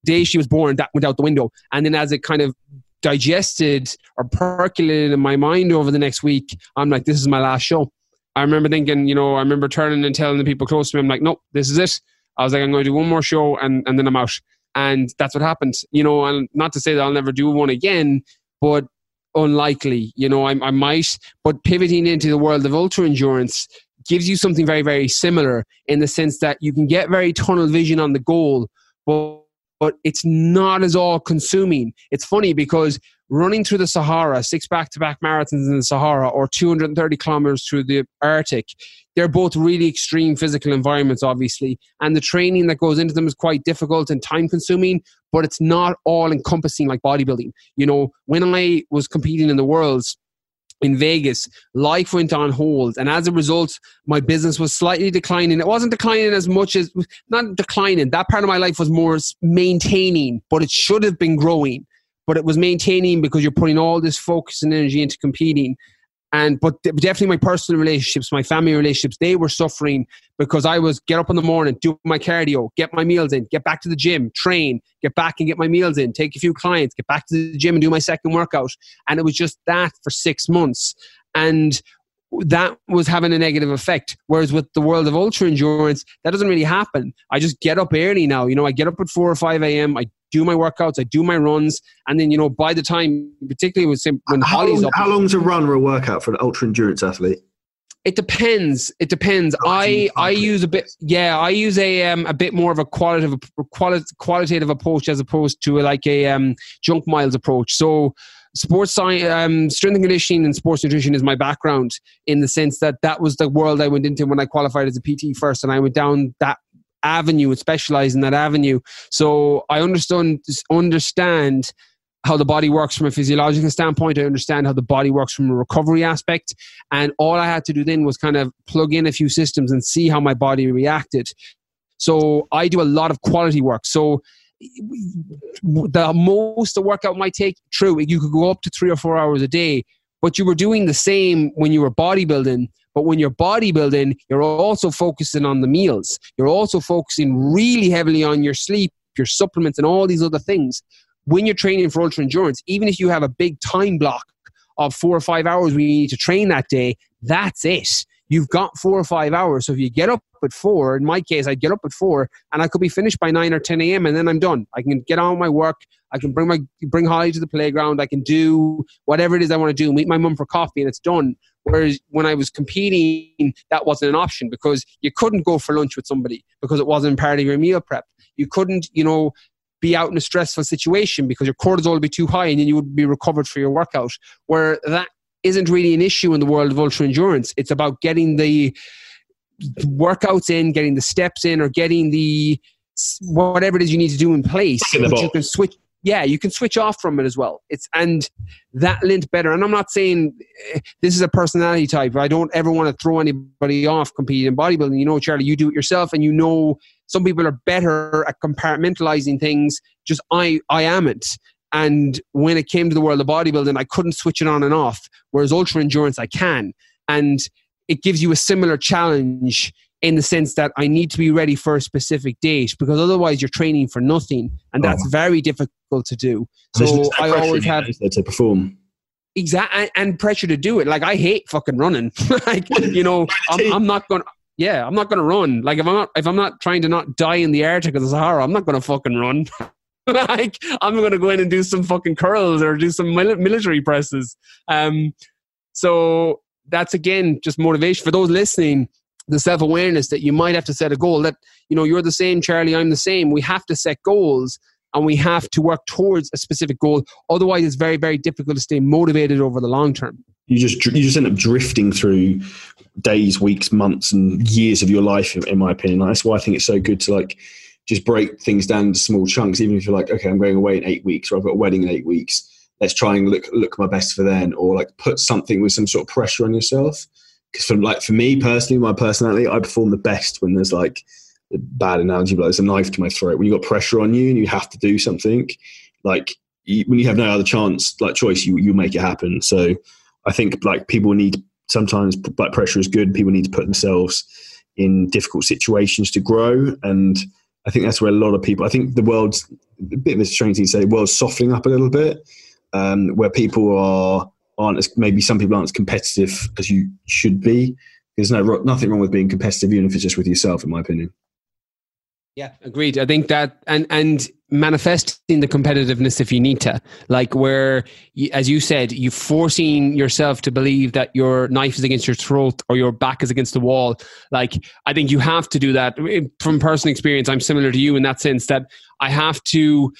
day she was born, that went out the window. And then as it kind of digested or percolated in my mind over the next week, I'm like, this is my last show. I remember thinking, you know, I remember turning and telling the people close to me, I'm like, nope, this is it. I was like, I'm going to do one more show and, and then I'm out. And that's what happened, you know, and not to say that I'll never do one again, but unlikely, you know, I, I might, but pivoting into the world of ultra endurance gives you something very, very similar in the sense that you can get very tunnel vision on the goal, but, but it's not as all consuming. It's funny because running through the Sahara, six back to back marathons in the Sahara, or 230 kilometers through the Arctic, they're both really extreme physical environments, obviously. And the training that goes into them is quite difficult and time consuming, but it's not all encompassing like bodybuilding. You know, when I was competing in the Worlds, in Vegas, life went on hold. And as a result, my business was slightly declining. It wasn't declining as much as, not declining. That part of my life was more maintaining, but it should have been growing but it was maintaining because you're putting all this focus and energy into competing and but definitely my personal relationships my family relationships they were suffering because i was get up in the morning do my cardio get my meals in get back to the gym train get back and get my meals in take a few clients get back to the gym and do my second workout and it was just that for six months and that was having a negative effect. Whereas with the world of ultra endurance, that doesn't really happen. I just get up early now. You know, I get up at 4 or 5 a.m. I do my workouts, I do my runs, and then you know by the time, particularly with when how Holly's long, up, how long's a run or a workout for an ultra endurance athlete? It depends. It depends. Oh, I I use a bit. Yeah, I use a um a bit more of a qualitative quali- qualitative approach as opposed to like a um junk miles approach. So sports science, um, strength and conditioning and sports nutrition is my background in the sense that that was the world I went into when I qualified as a PT first, and I went down that avenue and specialize in that avenue. So I understand understand how the body works from a physiological standpoint. I understand how the body works from a recovery aspect. And all I had to do then was kind of plug in a few systems and see how my body reacted. So I do a lot of quality work. So the most the workout might take, true, you could go up to three or four hours a day, but you were doing the same when you were bodybuilding but when you're bodybuilding, you're also focusing on the meals. You're also focusing really heavily on your sleep, your supplements, and all these other things. When you're training for ultra endurance, even if you have a big time block of four or five hours we need to train that day, that's it. You've got four or five hours. So if you get up at four, in my case, I'd get up at four and I could be finished by nine or 10 a.m. and then I'm done. I can get on with my work. I can bring my bring Holly to the playground. I can do whatever it is I want to do. Meet my mum for coffee, and it's done. Whereas when I was competing, that wasn't an option because you couldn't go for lunch with somebody because it wasn't part of your meal prep. You couldn't, you know, be out in a stressful situation because your cortisol would be too high and then you would be recovered for your workout. Where that isn't really an issue in the world of ultra endurance. It's about getting the workouts in, getting the steps in, or getting the whatever it is you need to do in place. you can switch yeah, you can switch off from it as well. It's and that lint better. And I'm not saying eh, this is a personality type. I don't ever want to throw anybody off competing in bodybuilding. You know, Charlie, you do it yourself, and you know some people are better at compartmentalizing things. Just I, I am it. And when it came to the world of bodybuilding, I couldn't switch it on and off. Whereas ultra endurance, I can, and it gives you a similar challenge in the sense that I need to be ready for a specific date because otherwise you're training for nothing, and that's oh. very difficult to do. So I always have to perform. Exactly, and pressure to do it. Like I hate fucking running. like you know, I'm, I'm not going. to Yeah, I'm not going to run. Like if I'm not if I'm not trying to not die in the Arctic or the Sahara, I'm not going to fucking run. like I'm going to go in and do some fucking curls or do some military presses. Um, so that's again just motivation for those listening the self awareness that you might have to set a goal that, you know, you're the same, Charlie, I'm the same. We have to set goals and we have to work towards a specific goal. Otherwise, it's very, very difficult to stay motivated over the long term. You just you just end up drifting through days, weeks, months, and years of your life. In my opinion, that's why I think it's so good to like just break things down into small chunks. Even if you're like, okay, I'm going away in eight weeks, or I've got a wedding in eight weeks. Let's try and look look my best for then, or like put something with some sort of pressure on yourself because for like for me personally, my personality, I perform the best when there's like bad analogy, but there's a knife to my throat. When you got pressure on you and you have to do something, like you, when you have no other chance, like choice, you you make it happen. So I think like people need sometimes like pressure is good. People need to put themselves in difficult situations to grow, and I think that's where a lot of people. I think the world's a bit of a strange thing to say. The world's softening up a little bit, um, where people are aren't as maybe some people aren't as competitive as you should be. There's no nothing wrong with being competitive, even if it's just with yourself, in my opinion. Yeah, agreed. I think that and and manifesting the competitiveness if you need to, like where, as you said, you forcing yourself to believe that your knife is against your throat or your back is against the wall. Like I think you have to do that. From personal experience, I'm similar to you in that sense that I have to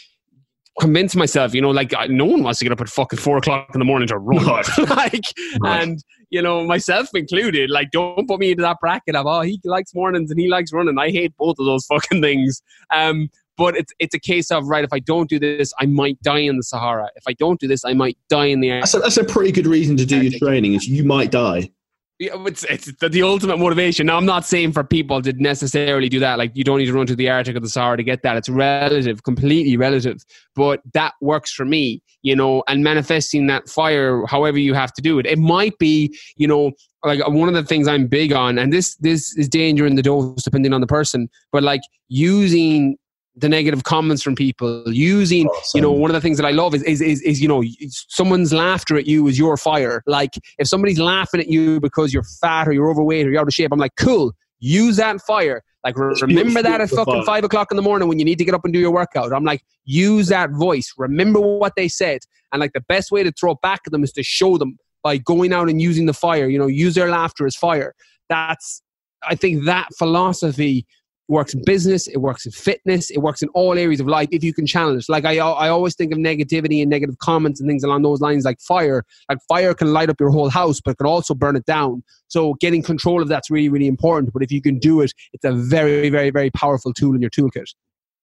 convince myself, you know, like no one wants to get up at fucking four o'clock in the morning to run, like, and you know, myself included. Like, don't put me into that bracket of oh, he likes mornings and he likes running. I hate both of those fucking things. Um, but it's it's a case of right. If I don't do this, I might die in the Sahara. If I don't do this, I might die in the. That's a, that's a pretty good reason to do your training. Is you might die. Yeah, it's, it's the, the, ultimate motivation. Now, I'm not saying for people to necessarily do that. Like, you don't need to run to the Arctic or the Sahara to get that. It's relative, completely relative. But that works for me, you know, and manifesting that fire, however you have to do it. It might be, you know, like one of the things I'm big on, and this this is danger in the dose depending on the person, but like using the negative comments from people using awesome. you know one of the things that i love is, is is is you know someone's laughter at you is your fire. Like if somebody's laughing at you because you're fat or you're overweight or you're out of shape i'm like cool use that fire. Like remember that at fucking five o'clock in the morning when you need to get up and do your workout. I'm like use that voice. Remember what they said. And like the best way to throw it back at them is to show them by going out and using the fire. You know use their laughter as fire. That's i think that philosophy works in business, it works in fitness, it works in all areas of life if you can it. Like I, I always think of negativity and negative comments and things along those lines, like fire. Like fire can light up your whole house, but it can also burn it down. So getting control of that's really, really important. But if you can do it, it's a very, very, very powerful tool in your toolkit.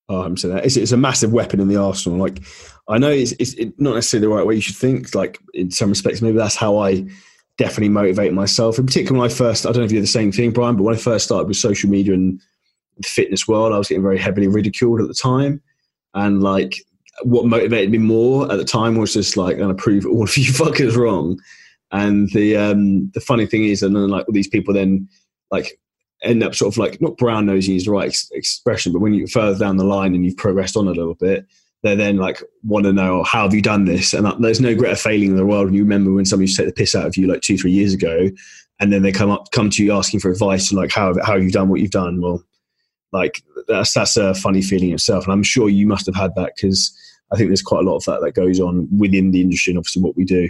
Oh, I'm saying that it's, it's, a massive weapon in the arsenal. Like I know it's, it's not necessarily the right way you should think. Like in some respects, maybe that's how I definitely motivate myself. In particular, when I first, I don't know if you're the same thing, Brian, but when I first started with social media and the fitness world. I was getting very heavily ridiculed at the time, and like what motivated me more at the time was just like going to prove all of you fuckers wrong. And the um, the funny thing is, and then like these people then like end up sort of like not brown nosing is the right ex- expression, but when you're further down the line and you've progressed on a little bit, they then like want to know oh, how have you done this? And there's no greater failing in the world when you remember when somebody used to take the piss out of you like two three years ago, and then they come up come to you asking for advice and like how how have you done what you've done? Well, like that's that's a funny feeling itself. And i'm sure you must have had that because i think there's quite a lot of that that goes on within the industry and obviously what we do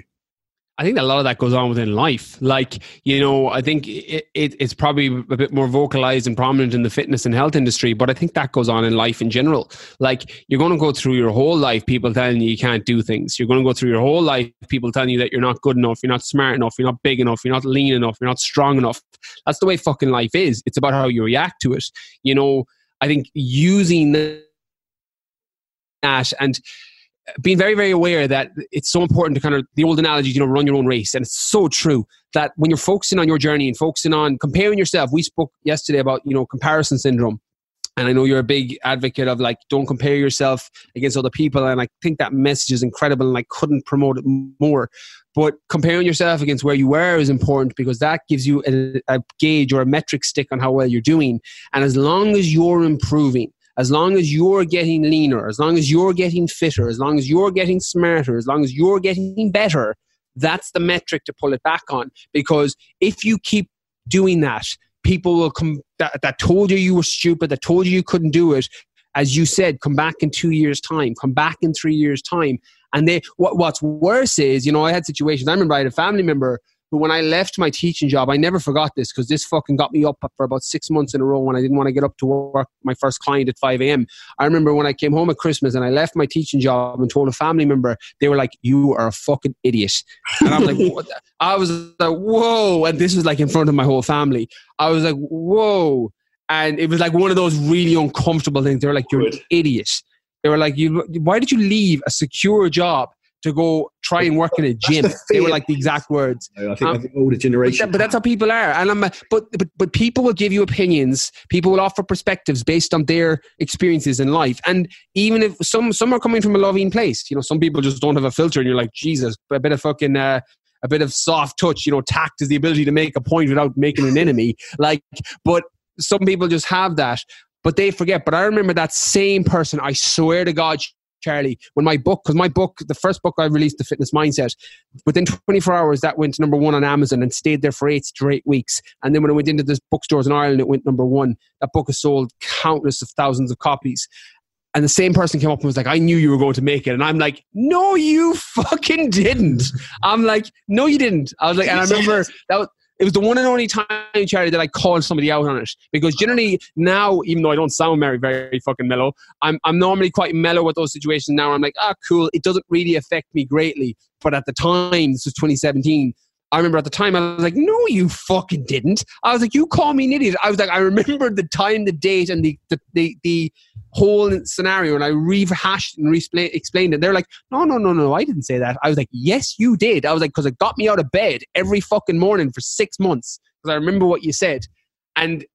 I think a lot of that goes on within life. Like, you know, I think it, it, it's probably a bit more vocalized and prominent in the fitness and health industry, but I think that goes on in life in general. Like, you're going to go through your whole life people telling you you can't do things. You're going to go through your whole life people telling you that you're not good enough, you're not smart enough, you're not big enough, you're not lean enough, you're not strong enough. That's the way fucking life is. It's about how you react to it. You know, I think using that and being very, very aware that it's so important to kind of the old analogy, you know, run your own race. And it's so true that when you're focusing on your journey and focusing on comparing yourself, we spoke yesterday about, you know, comparison syndrome. And I know you're a big advocate of like, don't compare yourself against other people. And I think that message is incredible and I couldn't promote it more. But comparing yourself against where you were is important because that gives you a, a gauge or a metric stick on how well you're doing. And as long as you're improving, as long as you're getting leaner, as long as you're getting fitter, as long as you're getting smarter, as long as you're getting better, that's the metric to pull it back on. Because if you keep doing that, people will come that, that told you you were stupid, that told you you couldn't do it. As you said, come back in two years' time, come back in three years' time, and they what, what's worse is, you know, I had situations. I remember I had a family member who, when I left my teaching job, I never forgot this because this fucking got me up for about six months in a row when I didn't want to get up to work my first client at 5 a.m. I remember when I came home at Christmas and I left my teaching job and told a family member, they were like, You are a fucking idiot. And I'm like, what? I was like, Whoa. And this was like in front of my whole family. I was like, Whoa. And it was like one of those really uncomfortable things. They were like, You're an idiot. They were like, "You, why did you leave a secure job to go try and work in a gym?" The they were like the exact words. I think, um, I think older generation. But, that, but, that's how people are, and I'm. But, but but people will give you opinions. People will offer perspectives based on their experiences in life, and even if some some are coming from a loving place, you know, some people just don't have a filter, and you're like, Jesus, a bit of fucking. Uh, a bit of soft touch, you know, tact is the ability to make a point without making an enemy. Like, but some people just have that but they forget. But I remember that same person, I swear to God, Charlie, when my book, because my book, the first book I released, The Fitness Mindset, within 24 hours, that went to number one on Amazon and stayed there for eight straight weeks. And then when I went into the bookstores in Ireland, it went number one. That book has sold countless of thousands of copies. And the same person came up and was like, I knew you were going to make it. And I'm like, no, you fucking didn't. I'm like, no, you didn't. I was like, and I remember that was, it was the one and only time, Charlie, that I called somebody out on it. Because generally now, even though I don't sound very, very fucking mellow, I'm, I'm normally quite mellow with those situations now. I'm like, ah, cool. It doesn't really affect me greatly. But at the time, this was 2017, I remember at the time I was like, no, you fucking didn't. I was like, you call me an idiot. I was like, I remember the time, the date, and the the the, the whole scenario, and I rehashed and explained it. They're like, no, no, no, no, I didn't say that. I was like, yes, you did. I was like, because it got me out of bed every fucking morning for six months because I remember what you said, and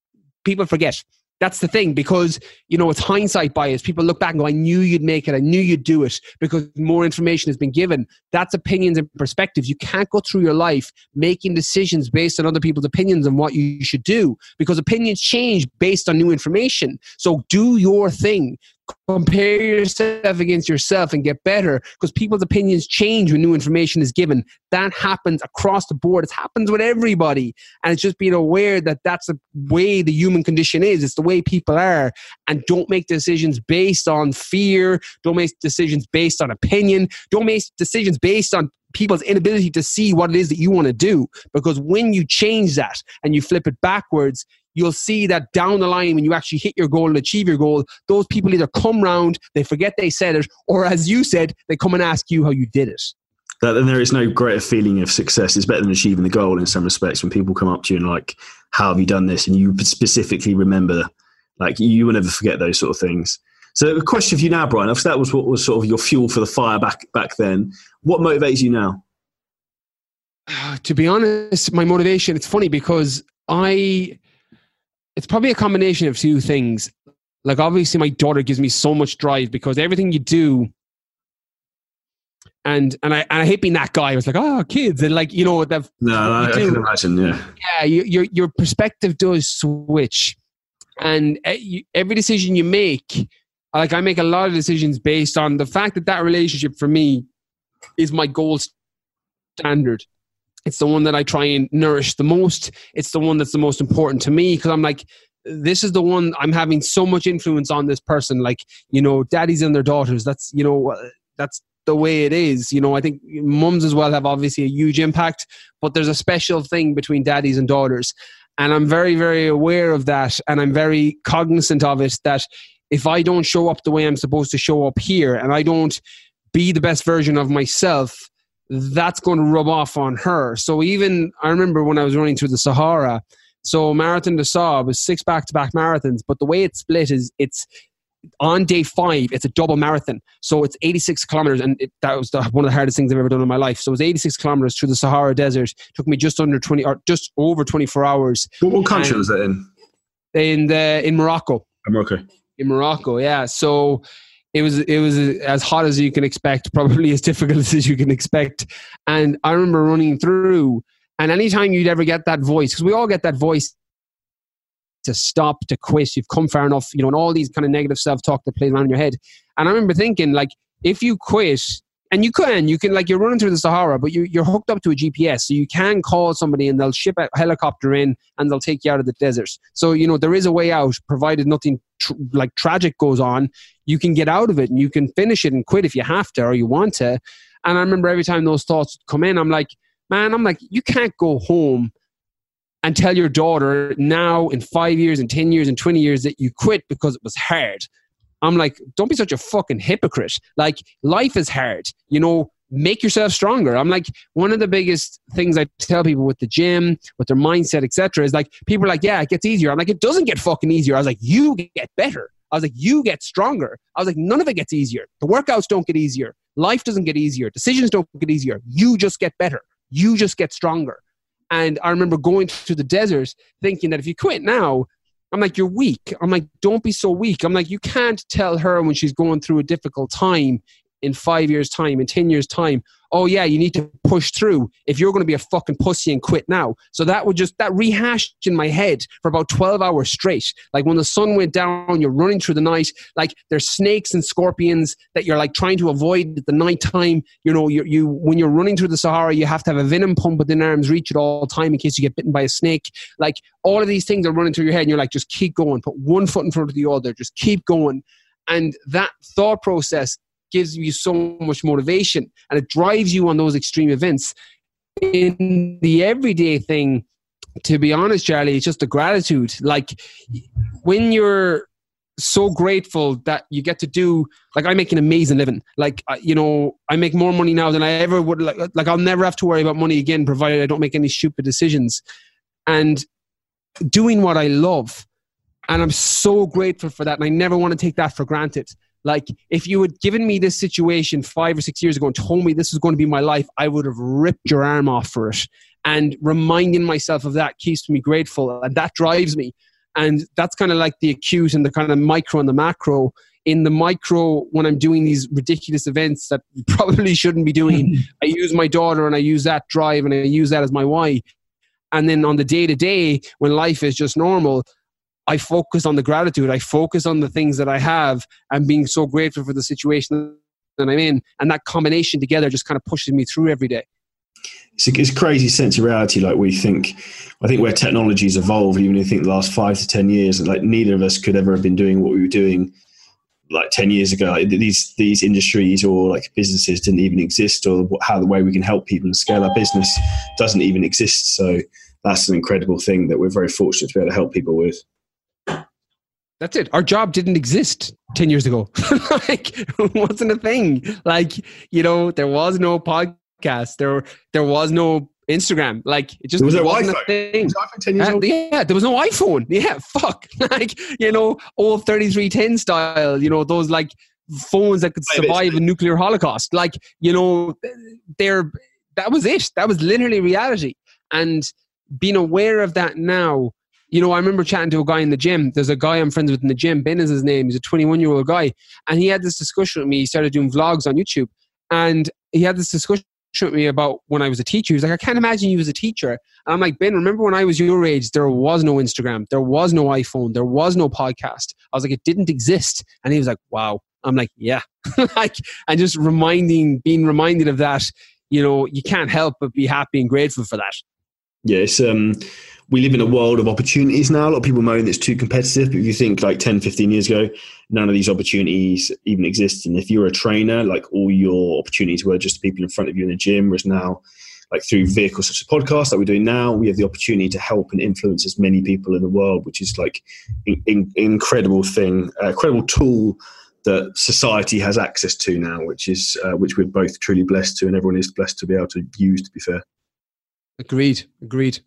people forget. That's the thing because, you know, it's hindsight bias. People look back and go, I knew you'd make it. I knew you'd do it because more information has been given. That's opinions and perspectives. You can't go through your life making decisions based on other people's opinions on what you should do because opinions change based on new information. So do your thing compare yourself against yourself and get better because people's opinions change when new information is given. That happens across the board. It happens with everybody. And it's just being aware that that's the way the human condition is. It's the way people are. And don't make decisions based on fear. Don't make decisions based on opinion. Don't make decisions based on people's inability to see what it is that you want to do. Because when you change that and you flip it backwards you'll see that down the line when you actually hit your goal and achieve your goal, those people either come round, they forget they said it, or as you said, they come and ask you how you did it. That, and there is no greater feeling of success. It's better than achieving the goal in some respects when people come up to you and like, how have you done this? And you specifically remember, like, you will never forget those sort of things. So, a question for you now, Brian. If that was what was sort of your fuel for the fire back back then, what motivates you now? to be honest, my motivation. It's funny because I it's probably a combination of two things. Like obviously my daughter gives me so much drive because everything you do and and I and I hate being that guy. I was like, oh, kids, and like you know what that. No, I, I, can imagine. Yeah, yeah. You, your your perspective does switch, and eh, every decision you make, like I make a lot of decisions based on the fact that that relationship for me is my gold standard. It's the one that I try and nourish the most. It's the one that's the most important to me because I'm like, this is the one I'm having so much influence on this person. Like, you know, daddies and their daughters. That's, you know, uh, that's the way it is. You know, I think mums as well have obviously a huge impact, but there's a special thing between daddies and daughters. And I'm very, very aware of that. And I'm very cognizant of it that if I don't show up the way I'm supposed to show up here and I don't be the best version of myself, that's going to rub off on her. So even I remember when I was running through the Sahara, so Marathon des Sables was six back to back marathons, but the way it's split is it's on day five, it's a double marathon. So it's 86 kilometers, and it, that was the, one of the hardest things I've ever done in my life. So it was 86 kilometers through the Sahara Desert. It took me just under 20, or just over 24 hours. What, what country and was that in? In the in Morocco. Morocco. In Morocco, yeah. So it was it was as hot as you can expect, probably as difficult as you can expect. And I remember running through, and anytime you'd ever get that voice, because we all get that voice to stop, to quit, you've come far enough, you know, and all these kind of negative self talk that plays around in your head. And I remember thinking, like, if you quit, and you can you can like you're running through the sahara but you, you're hooked up to a gps so you can call somebody and they'll ship a helicopter in and they'll take you out of the desert. So you know there is a way out provided nothing tr- like tragic goes on. You can get out of it and you can finish it and quit if you have to or you want to. And i remember every time those thoughts come in i'm like man i'm like you can't go home and tell your daughter now in five years and 10 years and 20 years that you quit because it was hard I'm like, don't be such a fucking hypocrite. Like, life is hard. You know, make yourself stronger. I'm like, one of the biggest things I tell people with the gym, with their mindset, etc., is like, people are like, yeah, it gets easier. I'm like, it doesn't get fucking easier. I was like, you get better. I was like, you get stronger. I was like, none of it gets easier. The workouts don't get easier. Life doesn't get easier. Decisions don't get easier. You just get better. You just get stronger. And I remember going to the desert thinking that if you quit now, I'm like, you're weak. I'm like, don't be so weak. I'm like, you can't tell her when she's going through a difficult time in five years' time, in 10 years' time, oh yeah, you need to push through if you're going to be a fucking pussy and quit now. So that would just, that rehashed in my head for about 12 hours straight. Like when the sun went down, you're running through the night, like there's snakes and scorpions that you're like trying to avoid at the night time. You know, you, you, when you're running through the Sahara, you have to have a venom pump within arm's reach at all time in case you get bitten by a snake. Like all of these things are running through your head and you're like, just keep going, put one foot in front of the other, just keep going. And that thought process gives you so much motivation and it drives you on those extreme events. In the everyday thing, to be honest, Charlie, it's just the gratitude. Like when you're so grateful that you get to do like I make an amazing living. Like you know, I make more money now than I ever would. Like, like I'll never have to worry about money again, provided I don't make any stupid decisions. And doing what I love, and I'm so grateful for that. And I never want to take that for granted. Like if you had given me this situation five or six years ago and told me this was going to be my life, I would have ripped your arm off for it. And reminding myself of that keeps me grateful, and that drives me. And that's kind of like the acute and the kind of micro and the macro. In the micro, when I'm doing these ridiculous events that probably shouldn't be doing, I use my daughter and I use that drive and I use that as my why. And then on the day to day, when life is just normal, I focus on the gratitude. I focus on the things that I have and being so grateful for the situation that I'm in. And that combination together just kind of pushes me through every day it's a, it's a crazy sense of reality. Like we think, I think where technology's evolved, even I think the last five to ten years, like neither of us could ever have been doing what we were doing like 10 years ago these these industries or like businesses didn't even exist or how the way we can help people and scale our business doesn't even exist so that's an incredible thing that we're very fortunate to be able to help people with that's it our job didn't exist 10 years ago like wasn't a thing like you know there was no podcast. There, there was no Instagram. Like it just there was no wasn't Wi-Fi. a thing. Uh, yeah, there was no iPhone. Yeah, fuck. like you know, old thirty three ten style. You know, those like phones that could survive a nuclear holocaust. Like you know, they're that was it. That was literally reality. And being aware of that now. You know, I remember chatting to a guy in the gym. There's a guy I'm friends with in the gym. Ben is his name. He's a 21 year old guy, and he had this discussion with me. He started doing vlogs on YouTube, and he had this discussion with me about when I was a teacher. He was like, I can't imagine you as a teacher. And I'm like, Ben, remember when I was your age, there was no Instagram, there was no iPhone, there was no podcast. I was like, it didn't exist. And he was like, wow. I'm like, yeah. like, and just reminding, being reminded of that, you know, you can't help but be happy and grateful for that. Yes. Um, we live in a world of opportunities now. A lot of people moan that it's too competitive, but if you think like 10, 15 years ago, none of these opportunities even exist. And if you're a trainer, like all your opportunities were just the people in front of you in the gym, whereas now, like through vehicles such as podcasts that we're doing now, we have the opportunity to help and influence as many people in the world, which is like an in, incredible thing, uh, incredible tool that society has access to now, which is uh, which we're both truly blessed to, and everyone is blessed to be able to use. To be fair, agreed, agreed.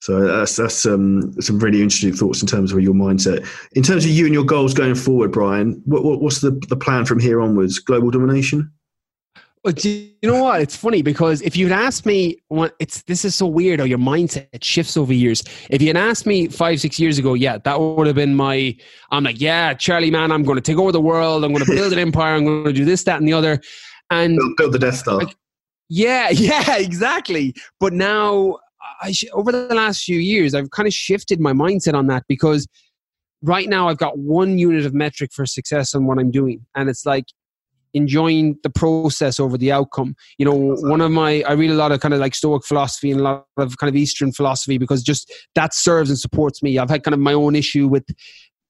So that's that's um, some really interesting thoughts in terms of your mindset. In terms of you and your goals going forward, Brian, what, what, what's the, the plan from here onwards? Global domination. Well, do you know what? It's funny because if you'd asked me, what it's this is so weird how your mindset shifts over years. If you'd asked me five, six years ago, yeah, that would have been my. I'm like, yeah, Charlie, man, I'm going to take over the world. I'm going to build an empire. I'm going to do this, that, and the other. And build, build the Death Star. Like, yeah, yeah, exactly. But now I over the last few years, I've kind of shifted my mindset on that because right now I've got one unit of metric for success on what I'm doing, and it's like enjoying the process over the outcome. You know, one of my I read a lot of kind of like Stoic philosophy and a lot of kind of Eastern philosophy because just that serves and supports me. I've had kind of my own issue with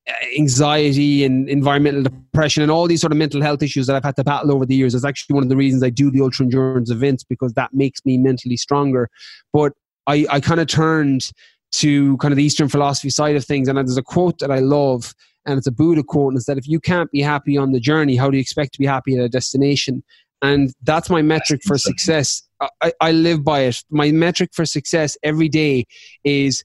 uh, anxiety and environmental depression and all these sort of mental health issues that I've had to battle over the years. is actually one of the reasons I do the ultra endurance events because that makes me mentally stronger. But I, I kind of turned to kind of the Eastern philosophy side of things. And there's a quote that I love, and it's a Buddha quote, and it's that if you can't be happy on the journey, how do you expect to be happy at a destination? And that's my metric for success. I, I live by it. My metric for success every day is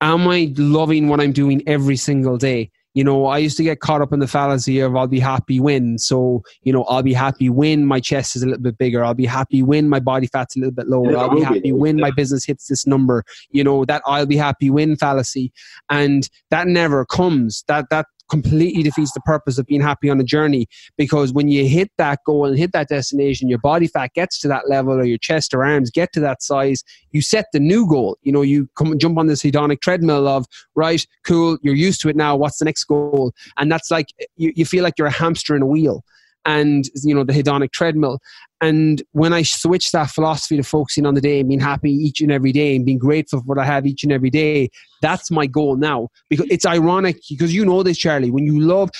am I loving what I'm doing every single day? You know, I used to get caught up in the fallacy of I'll be happy when. So, you know, I'll be happy when my chest is a little bit bigger. I'll be happy when my body fat's a little bit lower. I'll be happy when my business hits this number. You know, that I'll be happy when fallacy. And that never comes. That that completely defeats the purpose of being happy on a journey because when you hit that goal and hit that destination, your body fat gets to that level or your chest or arms get to that size, you set the new goal. You know, you come jump on this hedonic treadmill of, right, cool, you're used to it now, what's the next goal? And that's like, you, you feel like you're a hamster in a wheel. And you know the hedonic treadmill. And when I switched that philosophy to focusing on the day and being happy each and every day and being grateful for what I have each and every day, that's my goal now. Because it's ironic, because you know this, Charlie, when you love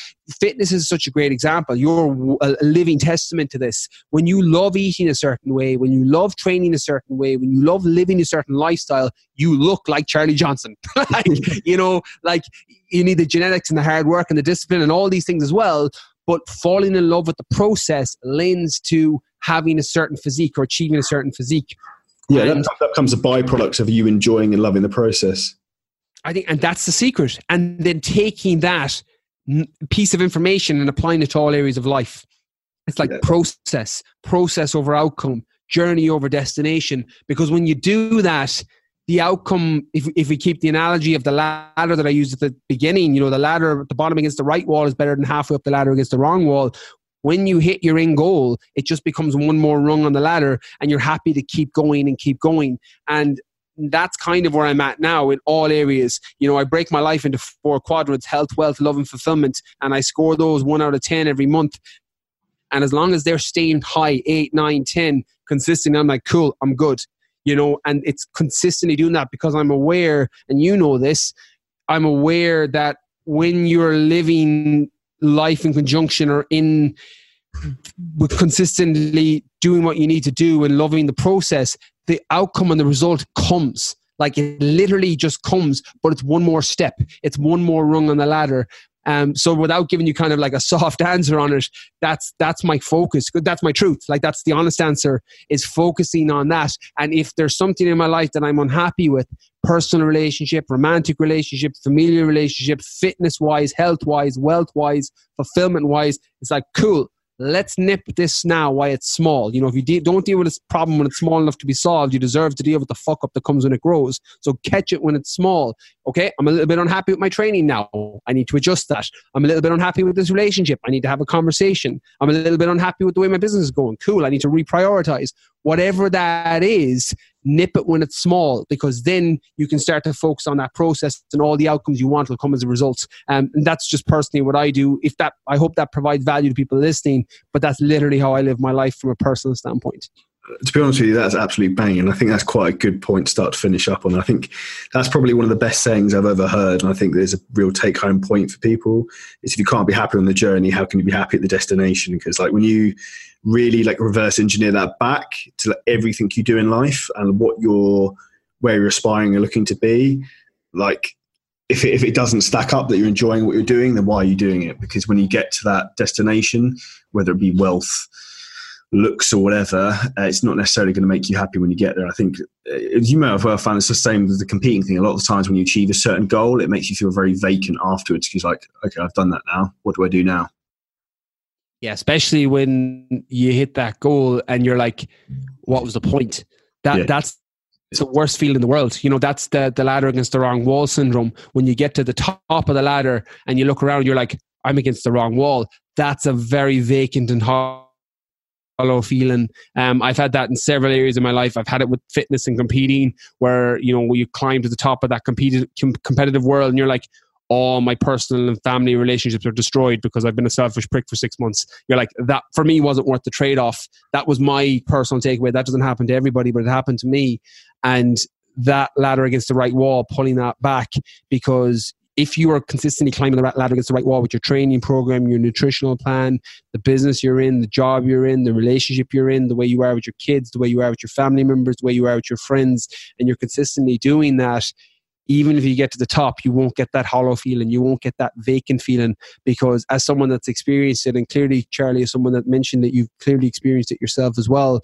fitness is such a great example. You're a living testament to this. When you love eating a certain way, when you love training a certain way, when you love living a certain lifestyle, you look like Charlie Johnson. like, you know, like you need the genetics and the hard work and the discipline and all these things as well. But falling in love with the process lends to having a certain physique or achieving a certain physique. Yeah, that, that becomes a byproduct of you enjoying and loving the process. I think, and that's the secret. And then taking that piece of information and applying it to all areas of life. It's like yeah. process, process over outcome, journey over destination. Because when you do that, the outcome, if, if we keep the analogy of the ladder that I used at the beginning, you know, the ladder at the bottom against the right wall is better than halfway up the ladder against the wrong wall. When you hit your end goal, it just becomes one more rung on the ladder and you're happy to keep going and keep going. And that's kind of where I'm at now in all areas. You know, I break my life into four quadrants health, wealth, love, and fulfillment. And I score those one out of 10 every month. And as long as they're staying high, eight, nine, 10, consistently, I'm like, cool, I'm good. You know, and it's consistently doing that because I'm aware, and you know this, I'm aware that when you're living life in conjunction or in with consistently doing what you need to do and loving the process, the outcome and the result comes. Like it literally just comes, but it's one more step. It's one more rung on the ladder. Um, so without giving you kind of like a soft answer on it, that's that's my focus. That's my truth. Like that's the honest answer is focusing on that. And if there's something in my life that I'm unhappy with, personal relationship, romantic relationship, familiar relationship, fitness wise, health wise, wealth wise, fulfillment wise, it's like cool let's nip this now while it's small. You know, if you de- don't deal with this problem when it's small enough to be solved, you deserve to deal with the fuck up that comes when it grows. So catch it when it's small. Okay, I'm a little bit unhappy with my training now. I need to adjust that. I'm a little bit unhappy with this relationship. I need to have a conversation. I'm a little bit unhappy with the way my business is going. Cool, I need to reprioritize. Whatever that is, nip it when it's small because then you can start to focus on that process and all the outcomes you want will come as a result. Um, and that's just personally what I do. If that, I hope that provides value to people listening, but that's literally how I live my life from a personal standpoint to be honest with you, that's absolutely banging. And I think that's quite a good point to start to finish up on. I think that's probably one of the best sayings I've ever heard. And I think there's a real take home point for people is if you can't be happy on the journey, how can you be happy at the destination? Because like when you really like reverse engineer that back to like everything you do in life and what you're where you're aspiring and looking to be like if it, if it doesn't stack up that you're enjoying what you're doing then why are you doing it because when you get to that destination whether it be wealth looks or whatever uh, it's not necessarily going to make you happy when you get there i think uh, you may have well found it's the same with the competing thing a lot of the times when you achieve a certain goal it makes you feel very vacant afterwards because like okay i've done that now what do i do now yeah, especially when you hit that goal and you're like, what was the point? That yeah. that's it's the worst feeling in the world. You know, that's the the ladder against the wrong wall syndrome. When you get to the top of the ladder and you look around, you're like, I'm against the wrong wall. That's a very vacant and hollow feeling. Um, I've had that in several areas of my life. I've had it with fitness and competing, where you know you climb to the top of that competitive competitive world, and you're like, all my personal and family relationships are destroyed because I've been a selfish prick for six months. You're like, that for me wasn't worth the trade off. That was my personal takeaway. That doesn't happen to everybody, but it happened to me. And that ladder against the right wall, pulling that back because if you are consistently climbing the ladder against the right wall with your training program, your nutritional plan, the business you're in, the job you're in, the relationship you're in, the way you are with your kids, the way you are with your family members, the way you are with your friends, and you're consistently doing that, even if you get to the top, you won't get that hollow feeling. You won't get that vacant feeling because, as someone that's experienced it, and clearly, Charlie, is someone that mentioned that you've clearly experienced it yourself as well.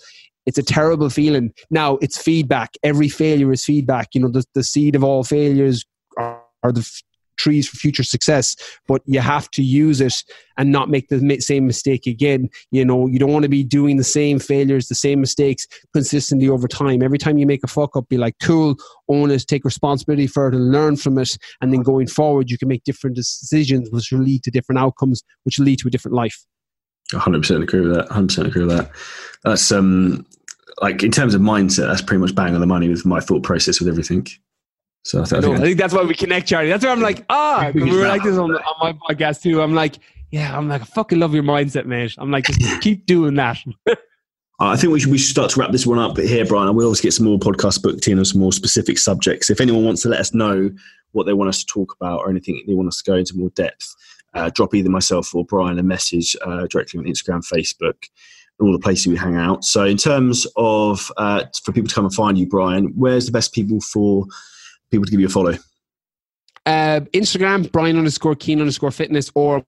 It's a terrible feeling. Now, it's feedback. Every failure is feedback. You know, the, the seed of all failures are, are the trees for future success, but you have to use it and not make the same mistake again. You know, you don't want to be doing the same failures, the same mistakes consistently over time. Every time you make a fuck up, be like, cool, own it, take responsibility for it, and learn from it. And then going forward, you can make different decisions, which will lead to different outcomes, which will lead to a different life. 100% agree with that. 100% agree with that. That's um, like in terms of mindset, that's pretty much bang on the money with my thought process with everything. So I, think, I think, that's why we connect, Charlie. That's why I'm like, ah, we were like this on, on my podcast too. I'm like, yeah, I'm like, I fucking love your mindset, mate. I'm like, just keep doing that. I think we should, we should start to wrap this one up here, Brian. And we'll always get some more podcasts booked in on some more specific subjects. If anyone wants to let us know what they want us to talk about or anything they want us to go into more depth, uh, drop either myself or Brian a message uh, directly on Instagram, Facebook, all the places we hang out. So, in terms of uh, for people to come and find you, Brian, where's the best people for people to give you a follow? Uh, Instagram, Brian underscore Keane underscore fitness, or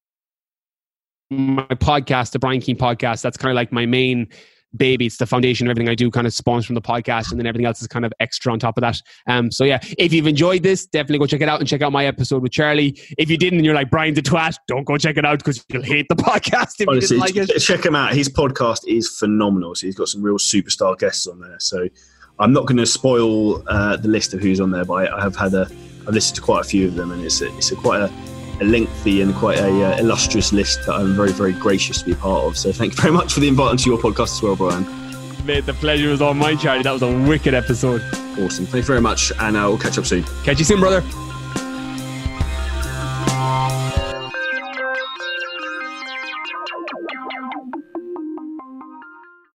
my podcast, the Brian Keane podcast. That's kind of like my main baby. It's the foundation of everything I do, kind of spawns from the podcast, and then everything else is kind of extra on top of that. Um, so yeah, if you've enjoyed this, definitely go check it out and check out my episode with Charlie. If you didn't, and you're like Brian's a twat, don't go check it out because you'll hate the podcast if Honestly, you didn't like it. Check him out. His podcast is phenomenal. So he's got some real superstar guests on there. So I'm not going to spoil uh, the list of who's on there, but I, I, have had a I've listened to quite a few of them, and it's a, it's a quite a, a lengthy and quite a uh, illustrious list that I'm very very gracious to be part of. So thank you very much for the invite onto your podcast as well, Brian. Mate, the pleasure was all mine, Charlie. That was a wicked episode. Awesome. Thank you very much, and uh, will catch up soon. Catch you soon, brother.